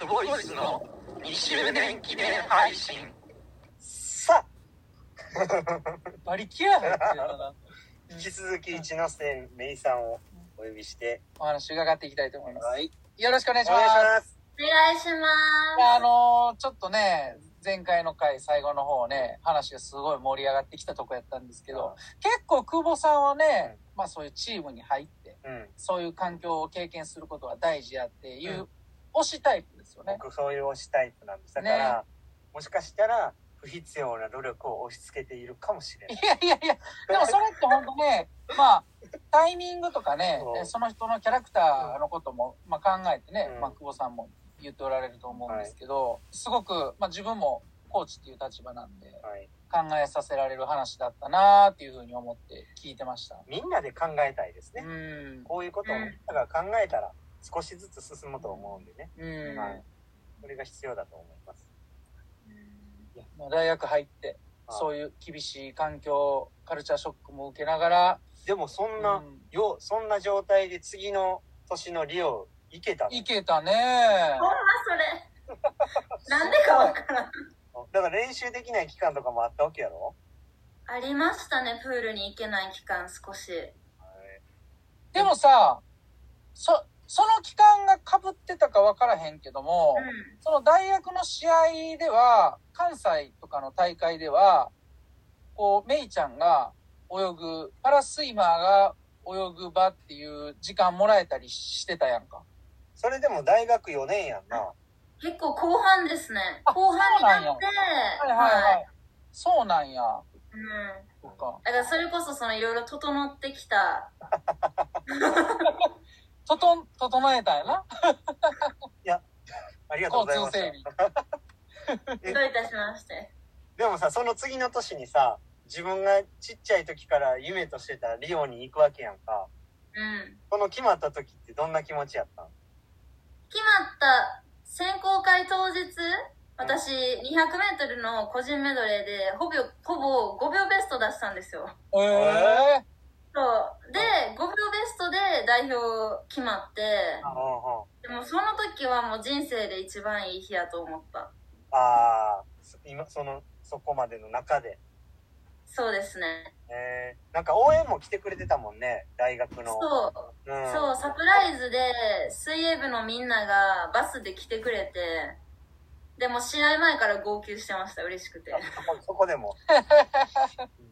クボイスの2周年記念配信さ バリキュア入ってるよなあ、引き続き一ノ瀬芽衣さんをお呼びして、お話伺っていきたいと思います。はい。よろしくお願いしおます。願いします。お願いしまあのーちょっとね、前回の回最後の方ね、話がすごい盛り上がってきたとこやったんですけど、結構久保さんはね、まあそういうチームに入って、うん。そういう環境を経験することが大事やっていう、うん推しタイプですよね。僕そういう推しタイプなんです。だから、ねもしかしたら不必要な努力を押し付けているかもしれない。いやいやいや、でもそれって本当ね、まあ、タイミングとかねその人のキャラクターのことも、まあ、考えてね、うんまあ、久保さんも言っておられると思うんですけど、すごく、まあ、自分もコーチっていう立場なんで、はい。考えさせられる話だったなーっていうふうに思って聞いてました。みんなで考えたいですね。うん。こういうことをみんなが考えたら少しずつ進むと思うんでね。うん。はい。それが必要だと思います。まあ大学入って、はいそういう厳しい環境、カルチャーショックも受けながら、でもそんな、うんよ、そんな状態で次の年のリオ行けたの？いけたねす。ほんまそれ。なんでかわからん。だから練習できない期間とかもあったわけやろ？ありましたね、プールに行けない期間少し。でもさ、そ、その期間が被ってたか分からへんけども、うその大学の試合では、関西とかの大会では、こう、メイちゃんが泳ぐ、パラスイマーが泳ぐ場っていう時間もらえたりしてたやんか。それでも大学4年やんな。ん。結構後半ですね。あ後半になって、はいはいはい。そうなんや。うん。そっか。だからそれこそそのいろいろ整ってきた。ととん、整えたん やな。ありがとうご交ざい通ます。整備。どういたしまして。でもさ、その次の年にさ、自分がちっちゃい時から夢としてたリオに行くわけやんか。うん。この決まった時ってどんな気持ちやったん？決まった選考会当日、私200メートルの個人メドレーでほぼ、ほぼ5秒ベスト出したんですよ。ええそう。で、5秒ベストで代表決まって、でもその時はもう人生で一番いい日やと思った。ああ、今、その、そこまでの中で。そうですね。えー、なんか応援も来てくれてたもんね、大学の。そう。うん。そう、サプライズで水泳部のみんながバスで来てくれて、でも試合前から号泣してました、嬉しくて。そこでも。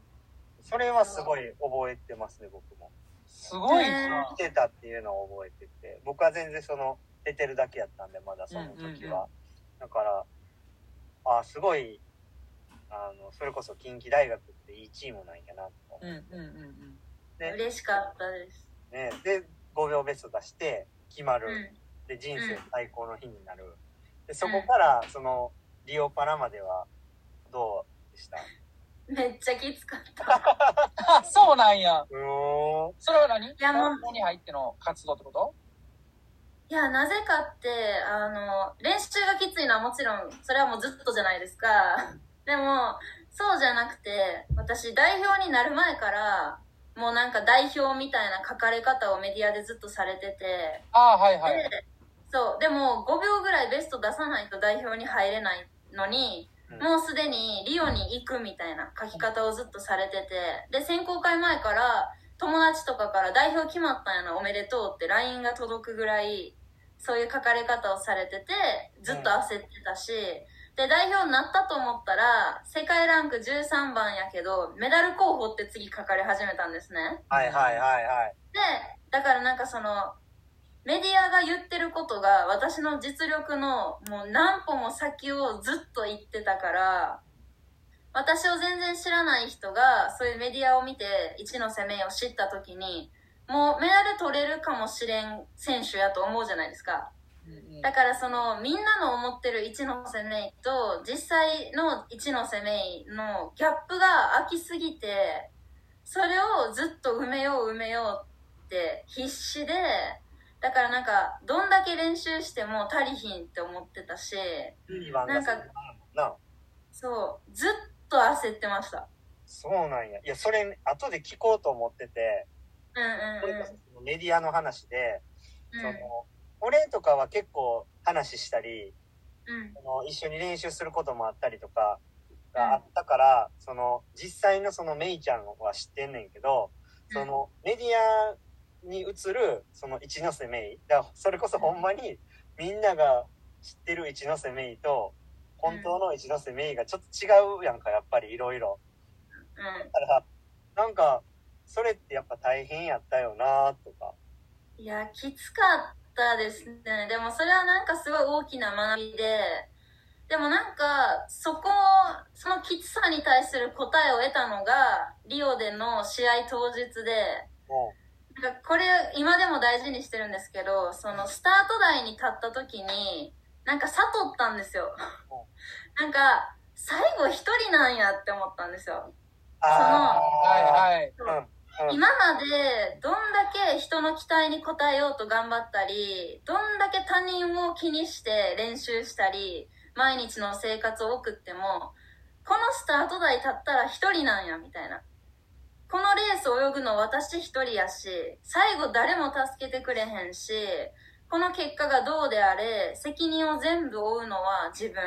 うんそれはすごい覚えてますね、僕も。すごいな来。てたっていうのを覚えてて、僕は全然その、出てるだけやったんで、まだその時は。うんうんうんだから、あすごい、あの、それこそ近畿大学っていいチームなんやなと思うんって、うんうんうん。ね嬉しかったです。ね。で、5秒ベスト出して、決まる。うん。で、人生最高の日になる。で、そこから、その、リオパラまでは、めっちゃきつかった。あ、そうなんや。うーん。それは何？やもう学校に入っての活動ってこと？いや、なぜかって、あの、練習がきついのはもちろん、それはもうずっとじゃないですか。でも、そうじゃなくて、私代表になる前から、もうなんか代表みたいな書かれ方をメディアでずっとされてて、ああ、はいはい。で、そう、でも5秒ぐらいベスト出さないと代表に入れないのに、うんもうすでにリオに行くみたいな書き方をずっとされてて、で、選考会前から友達とかから代表決まったんやな、おめでとうって LINE が届くぐらい、そういう書かれ方をされてて、ずっと焦ってたし、で、代表になったと思ったら、世界ランク13番やけど、メダル候補って次書かれ始めたんですね。はいはいはいはい。で、だからなんかその、メディアが言ってることが私の実力のもう何歩も先をずっと言ってたから、私を全然知らない人がそういうメディアを見て一ノ瀬メイを知った時に、もうメダル取れるかもしれん選手やと思うじゃないですか。だからそのみんなの思ってる一ノ瀬メイと実際の一ノ瀬メイのギャップが空きすぎてそれをずっと埋めよう埋めようって必死でだからなんかどんだけ練習しても足りひんって思ってたし12番がなんかそうな。そうずっと焦ってましたそうなんや。いや、それ、後で聞こうと思ってて、うんそれこそそのメディアの話で、うんうんその、俺とかは結構話したり、うん。その一緒に練習することもあったりとかがあったから、その実際のそのメイちゃんは知ってんねんけど、そのメディアに映るその一ノ瀬メイ、だそれこそほんまにみんなが知ってる一ノ瀬メイと、本当の一ノ瀬メイがちょっと違うやんか、やっぱりいろいろ。うん。だから、なんか、それってやっぱ大変やったよなとか。いや、きつかったですね。でもそれはなんかすごい大きな学びで、でもなんか、そこ、そのきつさに対する答えを得たのが、リオでの試合当日で、これ今でも大事にしてるんですけど、そのスタート台に立った時に、なんか悟ったんですよ。なんか、最後一人なんやって思ったんですよ。う、あはいはい。あ、うん、うん、今までどんだけ人の期待に応えようと頑張ったり、どんだけ他人を気にして練習したり、毎日の生活を送っても、このスタート台立ったら一人なんや、みたいな。このレース泳ぐの私一人やし、最後誰も助けてくれへんし、この結果がどうであれ、責任を全部負うのは自分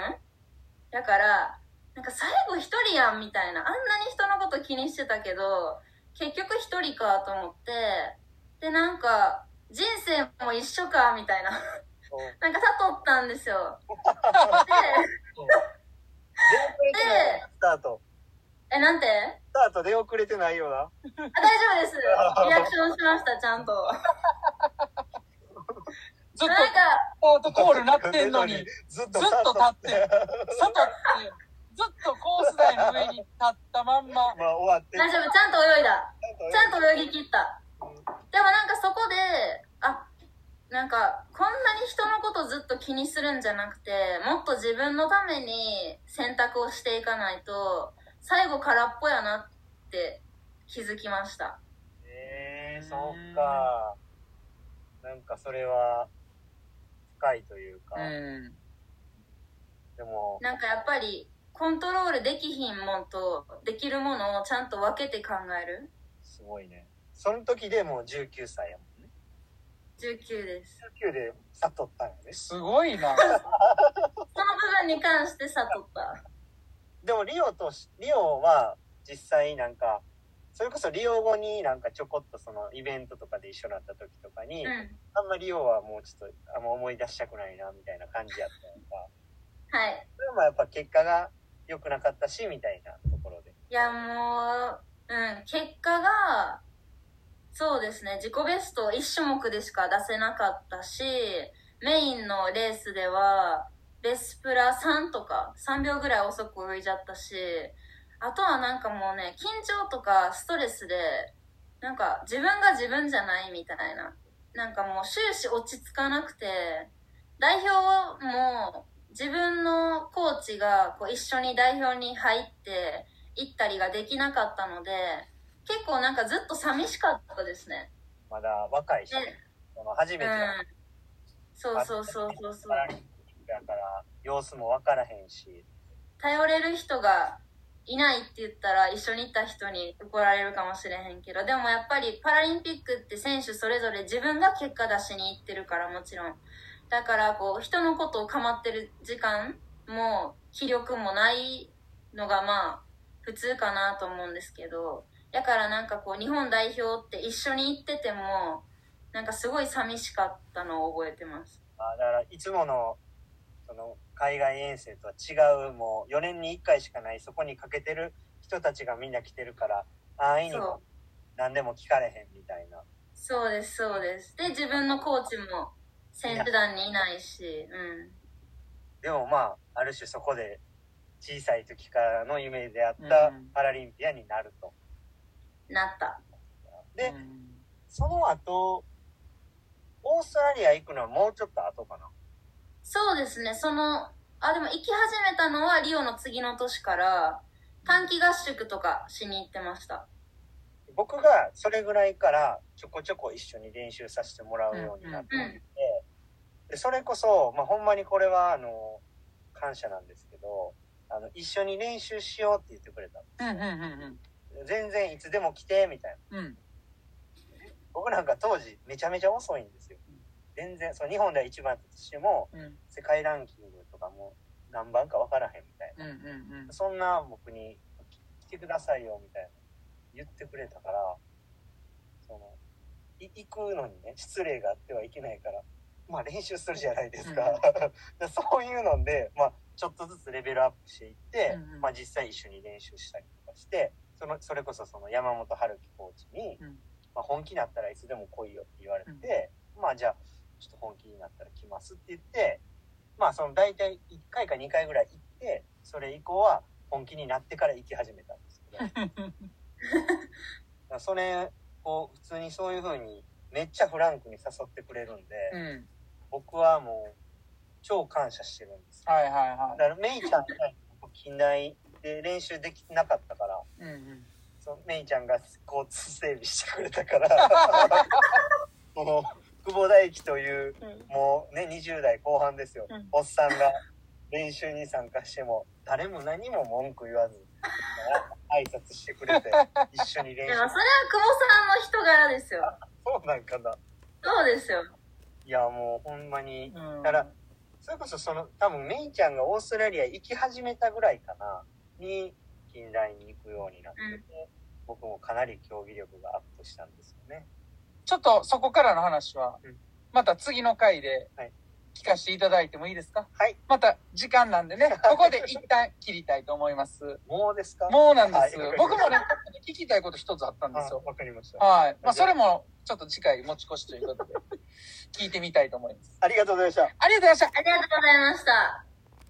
だから、なんか最後一人やんみたいな。あんなに人のこと気にしてたけど、結局一人かと思って、で、なんか、人生も一緒か、みたいな。なんか悟ったんですよ。で、で、スタート。え、なんて？スタート出遅れてないよな。あ、大丈夫です。リアクションしました、ちゃんと。ずっとなんか、スタートコールなってんのに、ずっずっと立って、外って、ずっとコース台の上に立ったまんま。まあ終わって。大丈夫、ちゃんと泳いだ。ちゃんと泳ぎ切った。うんでもなんかそこで、あ、なんか、こんなに人のことずっと気にするんじゃなくて、もっと自分のために選択をしていかないと、最後空っぽやなって気づきました。えー、そうか。なんかそれは、深いというか、うん。でも、なんかやっぱり、コントロールできひんもんと、できるものをちゃんと分けて考える。すごいね。その時でもう19歳やもんね。19です。19で悟ったんよね。すごいな。その部分に関して悟った。でもリオとし、リオは実際なんか、それこそリオ後になんかちょこっとそのイベントとかで一緒になった時とかに、うん。あんまりリオはもうちょっとあんま思い出したくないなみたいな感じやったやんか。はい。それもやっぱ結果が良くなかったし、みたいなところで。いや、もう、うん、結果が、そうですね、自己ベスト1種目でしか出せなかったし、メインのレースでは、ベスプラ3とか3秒ぐらい遅く泳いじゃったし、あとはなんかもうね、緊張とかストレスで、なんか自分が自分じゃないみたいな。なんかもう終始落ち着かなくて、代表も自分のコーチがこう一緒に代表に入って行ったりができなかったので、結構なんかずっと寂しかったですね。まだ若いし、でその初めてのうん。そうそうそうそうそうパ。ラリンピックだから、様子も分からへんし、頼れる人がいないって言ったら一緒に行った人に怒られるかもしれへんけど、でもやっぱりパラリンピックって選手それぞれ自分が結果出しに行ってるからもちろん。だからこう人のことを構ってる時間も気力もないのがまあ普通かなと思うんですけど、だからなんかこう日本代表って一緒に行っててもなんかすごい寂しかったのを覚えてます。あだからいつものその海外遠征とは違うもう4年に1回しかないそこにかけてる人たちがみんな来てるから安易にも何でも聞かれへんみたいな。そうです、そうです。で、自分のコーチも選手団にいないし、うん。でもまあある種そこで小さい時からの夢であったうん。パラリンピアになると、なった。で、うん。その後オーストラリア行くのはもうちょっと後かなそうですね、その、あ、でも行き始めたのはリオの次の年から、短期合宿とかしに行ってました。僕がそれぐらいからちょこちょこ一緒に練習させてもらうようになって、うん。でそれこそ、まあ、ほんまにこれはあの感謝なんですけどあの一緒に練習しようって言ってくれたうんうんうん全然いつでも来てみたいなうん。うん。僕なんか当時めちゃめちゃ遅いんですよ全然、その日本では一番だとしても、うん。世界ランキングとかも何番か分からへんみたいな。うんうんうん。そんな僕に来てくださいよみたいな言ってくれたから、その、い行くのにね、失礼があってはいけないから、まあ練習するじゃないですか。で そういうので、まあちょっとずつレベルアップしていって、うんうんまあ実際一緒に練習したりとかして、その、それこそその山本春樹コーチに、うんまあ本気になったらいつでも来いよって言われて、まあじゃあ、ちょっと本気になったら来ますって言って、まあその大体1回か2回ぐらい行って、それ以降は本気になってから行き始めたんですけど、それを普通にそういう風にめっちゃフランクに誘ってくれるんで、うん。僕はもう超感謝してるんですよ。はいはいはだからメイちゃんが近代で練習できなかったから、い。うんうん。そのメイちゃんが交通整備してくれたから、その久保大樹というもうね、20代後半ですよ。うんおっさんが練習に参加しても、誰も何も文句言わず、挨拶してくれて、一緒に練習でも。それは久保さんの人柄ですよ。そうなんかな。そうですよ。いや、もうほんまに。うん。だから、それこそその、多分メイちゃんがオーストラリア行き始めたぐらいかな、に、近代に行くようになってて、僕もかなり競技力がアップしたんですよね。ちょっとそこからの話はうん、また次の回ではい聞かせていただいてもいいですか？はい。また時間なんでね、ここで一旦切りたいと思います。もうですか？もうなんですはい。僕もね、聞きたいこと一つあったんですあよ。わかりました。はい。まあ、それもちょっと次回持ち越しということで、聞いてみたいと思います。ありがとうございました。ありがとうございました。ありがとうございました。